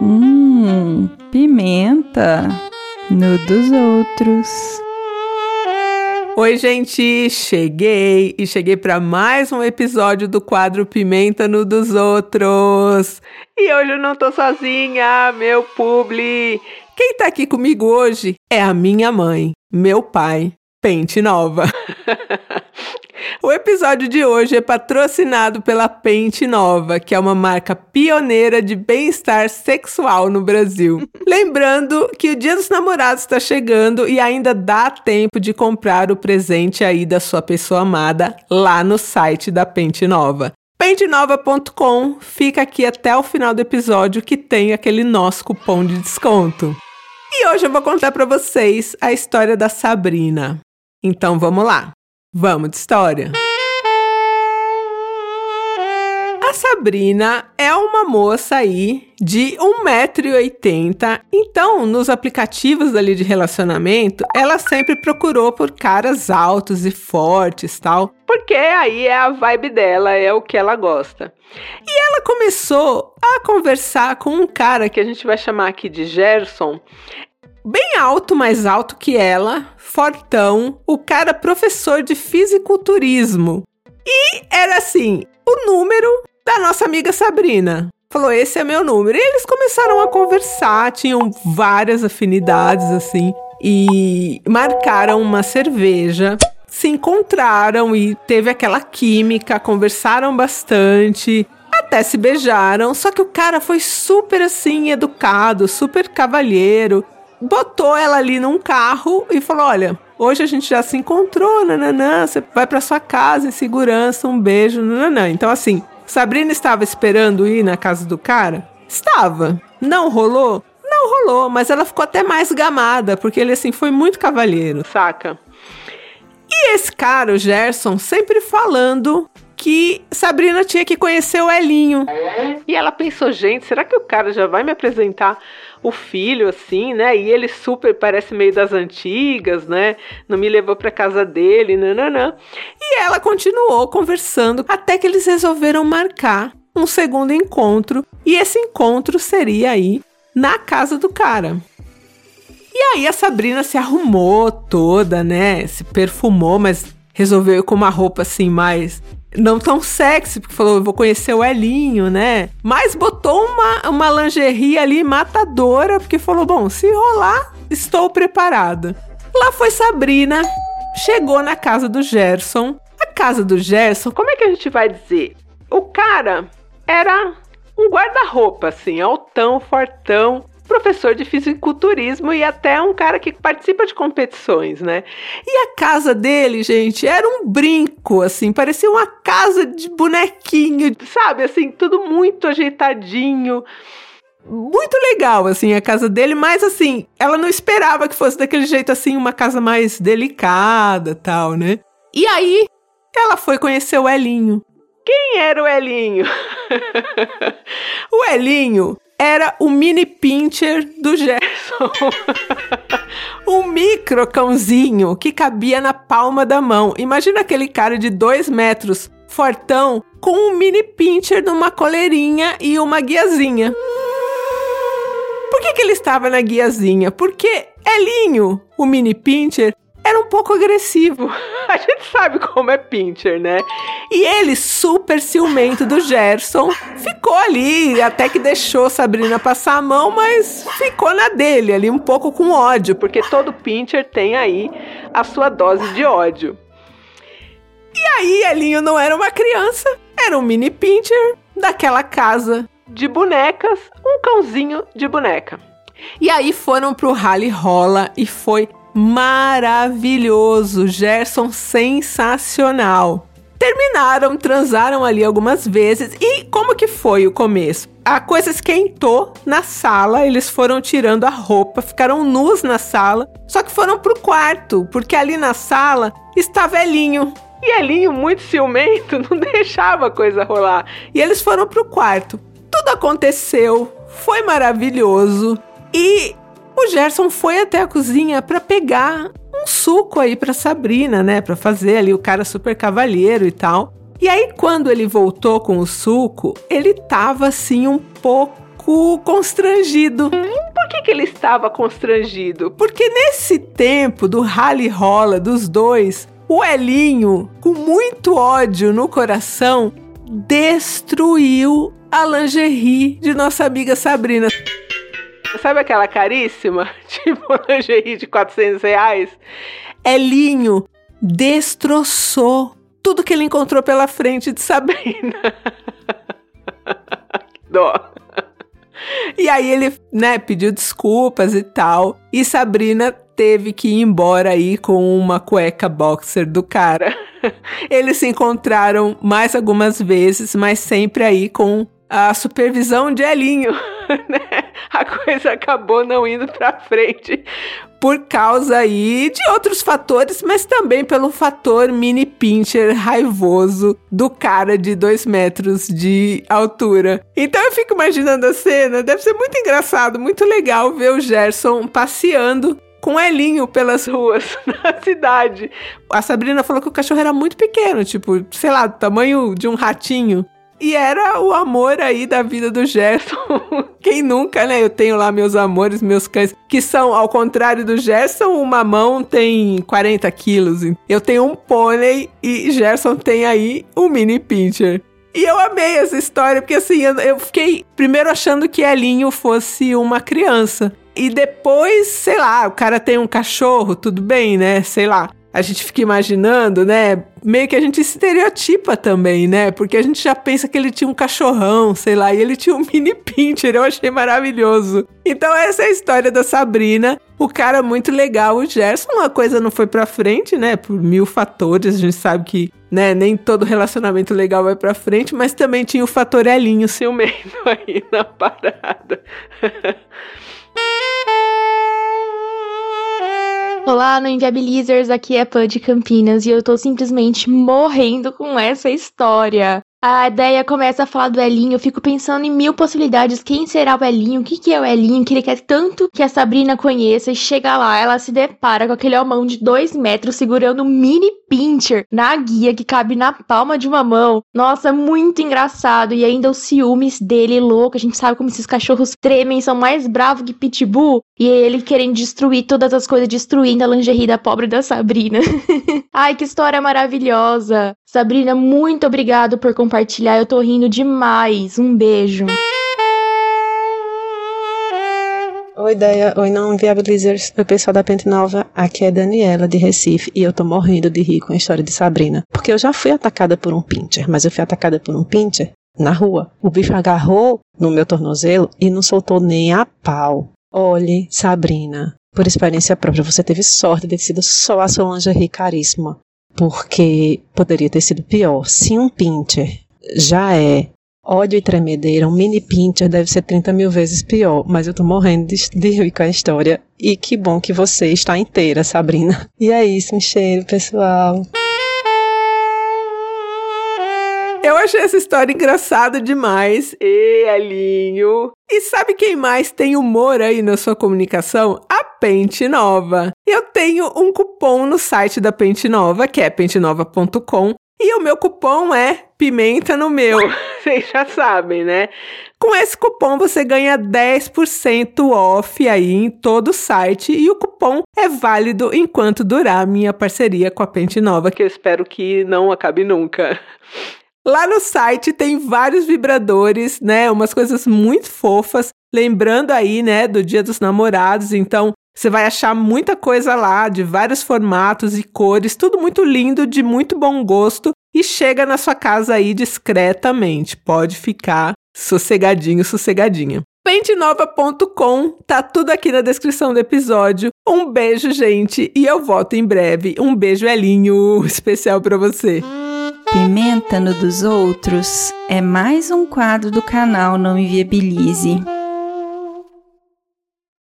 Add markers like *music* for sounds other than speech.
Hum, pimenta no dos outros. Oi, gente, cheguei e cheguei para mais um episódio do quadro Pimenta no dos outros. E hoje eu não tô sozinha, meu publi. Quem tá aqui comigo hoje é a minha mãe, meu pai, Pente Nova. *laughs* O episódio de hoje é patrocinado pela Pente Nova, que é uma marca pioneira de bem-estar sexual no Brasil. *laughs* Lembrando que o Dia dos Namorados está chegando e ainda dá tempo de comprar o presente aí da sua pessoa amada lá no site da Pente Nova. Pentenova.com fica aqui até o final do episódio que tem aquele nosso cupom de desconto. E hoje eu vou contar para vocês a história da Sabrina. Então vamos lá. Vamos de história. A Sabrina é uma moça aí de 1,80m. Então, nos aplicativos ali de relacionamento, ela sempre procurou por caras altos e fortes, tal, porque aí é a vibe dela, é o que ela gosta. E ela começou a conversar com um cara que a gente vai chamar aqui de Gerson bem alto, mais alto que ela, fortão, o cara professor de fisiculturismo. E era assim, o número da nossa amiga Sabrina. Falou: "Esse é meu número". E eles começaram a conversar, tinham várias afinidades assim e marcaram uma cerveja. Se encontraram e teve aquela química, conversaram bastante, até se beijaram. Só que o cara foi super assim educado, super cavalheiro botou ela ali num carro e falou: Olha, hoje a gente já se encontrou, nananã, você vai para sua casa em segurança, um beijo, nananã. Então, assim, Sabrina estava esperando ir na casa do cara? Estava. Não rolou? Não rolou, mas ela ficou até mais gamada, porque ele, assim, foi muito cavalheiro, saca? E esse cara, o Gerson, sempre falando que Sabrina tinha que conhecer o Elinho. E ela pensou, gente, será que o cara já vai me apresentar o filho assim, né? E ele super parece meio das antigas, né? Não me levou para casa dele, nananã. E ela continuou conversando até que eles resolveram marcar um segundo encontro, e esse encontro seria aí na casa do cara. E aí a Sabrina se arrumou toda, né? Se perfumou, mas resolveu ir com uma roupa assim mais não tão sexy, porque falou, vou conhecer o Elinho, né? Mas botou uma, uma lingerie ali matadora, porque falou, bom, se rolar, estou preparada. Lá foi Sabrina, chegou na casa do Gerson. A casa do Gerson, como é que a gente vai dizer? O cara era um guarda-roupa, assim, altão, fortão, professor de fisiculturismo e até um cara que participa de competições, né? E a casa dele, gente, era um brinco, assim, parecia uma casa de bonequinho, sabe? Assim, tudo muito ajeitadinho. Muito legal, assim, a casa dele, mas assim, ela não esperava que fosse daquele jeito assim, uma casa mais delicada tal, né? E aí, ela foi conhecer o Elinho. Quem era o Elinho? *laughs* o Elinho era o mini pincher do Gerson. *laughs* um micro cãozinho que cabia na palma da mão. Imagina aquele cara de dois metros, fortão, com um mini pincher numa coleirinha e uma guiazinha. Por que, que ele estava na guiazinha? Porque Elinho, o mini pincher, era um pouco agressivo. *laughs* A gente sabe como é Pincher, né? E ele, super ciumento do Gerson, ficou ali, até que deixou Sabrina passar a mão, mas ficou na dele, ali um pouco com ódio, porque todo Pincher tem aí a sua dose de ódio. E aí, Elinho não era uma criança, era um mini Pincher daquela casa de bonecas, um cãozinho de boneca. E aí foram pro Rally Rola e foi maravilhoso, Gerson sensacional. Terminaram, transaram ali algumas vezes e como que foi o começo? A coisa esquentou na sala, eles foram tirando a roupa, ficaram nus na sala, só que foram pro quarto, porque ali na sala estava Elinho. E Elinho, muito ciumento, *laughs* não deixava a coisa rolar. E eles foram pro quarto. Tudo aconteceu, foi maravilhoso. E o Gerson foi até a cozinha para pegar um suco aí para Sabrina, né, para fazer ali o cara super cavalheiro e tal. E aí quando ele voltou com o suco, ele tava assim um pouco constrangido. Por que, que ele estava constrangido? Porque nesse tempo do rally rola dos dois, o Elinho, com muito ódio no coração, destruiu a lingerie de nossa amiga Sabrina. Sabe aquela caríssima? *laughs* Tipo lingerie de 400 reais? Elinho destroçou tudo que ele encontrou pela frente de Sabrina. *laughs* Dó. E aí ele, né, pediu desculpas e tal. E Sabrina teve que ir embora aí com uma cueca boxer do cara. *laughs* Eles se encontraram mais algumas vezes, mas sempre aí com a supervisão de Elinho, *laughs* né? A coisa acabou não indo para frente por causa aí de outros fatores, mas também pelo fator mini pincher raivoso do cara de dois metros de altura. Então eu fico imaginando a cena, deve ser muito engraçado, muito legal ver o Gerson passeando com Elinho pelas ruas *laughs* na cidade. A Sabrina falou que o cachorro era muito pequeno, tipo, sei lá, do tamanho de um ratinho. E era o amor aí da vida do Gerson. *laughs* Quem nunca, né? Eu tenho lá meus amores, meus cães, que são, ao contrário do Gerson, o mamão tem 40 quilos. Eu tenho um pônei e Gerson tem aí um mini pincher. E eu amei essa história, porque assim, eu, eu fiquei primeiro achando que Elinho fosse uma criança. E depois, sei lá, o cara tem um cachorro, tudo bem, né? Sei lá a gente fica imaginando, né? Meio que a gente estereotipa também, né? Porque a gente já pensa que ele tinha um cachorrão, sei lá, e ele tinha um mini *laughs* pincher, eu achei maravilhoso. Então essa é a história da Sabrina. O cara muito legal, o Gerson, uma coisa não foi pra frente, né? Por mil fatores, a gente sabe que, né, nem todo relacionamento legal vai pra frente, mas também tinha o fator Elinho ciumento *laughs* aí na parada. *laughs* Olá, no Inviabilizers, aqui é Pan de Campinas e eu tô simplesmente morrendo com essa história. A ideia começa a falar do Elinho, eu fico pensando em mil possibilidades. Quem será o Elinho? O que, que é o Elinho? Que ele quer tanto que a Sabrina conheça. E chega lá, ela se depara com aquele homão de dois metros segurando um mini pincher na guia que cabe na palma de uma mão. Nossa, muito engraçado. E ainda os ciúmes dele, louco. A gente sabe como esses cachorros tremem, são mais bravos que pitbull. E ele querendo destruir todas as coisas, destruindo a lingerie da pobre da Sabrina. *laughs* Ai, que história maravilhosa. Sabrina, muito obrigado por compartilhar. Eu tô rindo demais. Um beijo. Oi, ideia. Oi, não Inviabilizers. Oi, pessoal da Pente Nova. Aqui é Daniela, de Recife, e eu tô morrendo de rir com a história de Sabrina. Porque eu já fui atacada por um pincher, mas eu fui atacada por um pincher na rua. O bicho agarrou no meu tornozelo e não soltou nem a pau. Olhe, Sabrina, por experiência própria, você teve sorte de ter sido só a sua lingerie caríssima porque poderia ter sido pior. Se um pincher já é ódio e tremedeira, um mini pincher deve ser 30 mil vezes pior, mas eu tô morrendo de, rir com a história. E que bom que você está inteira, Sabrina. E é isso, um cheiro, pessoal. Eu achei essa história engraçada demais. E Elinho. E sabe quem mais tem humor aí na sua comunicação? A Pente Nova. Eu tenho um cupom no site da Pente Nova, que é pentenova.com. E o meu cupom é Pimenta no meu. *laughs* Vocês já sabem, né? Com esse cupom você ganha 10% off aí em todo o site e o cupom é válido enquanto durar a minha parceria com a Pente Nova, que eu espero que não acabe nunca. *laughs* Lá no site tem vários vibradores, né? Umas coisas muito fofas. Lembrando aí, né, do Dia dos Namorados. Então, você vai achar muita coisa lá, de vários formatos e cores, tudo muito lindo, de muito bom gosto. E chega na sua casa aí discretamente. Pode ficar sossegadinho, sossegadinha. Pentenova.com, tá tudo aqui na descrição do episódio. Um beijo, gente, e eu volto em breve. Um beijo, Elinho, *laughs* especial para você. Pimenta no dos outros é mais um quadro do canal Não Inviabilize.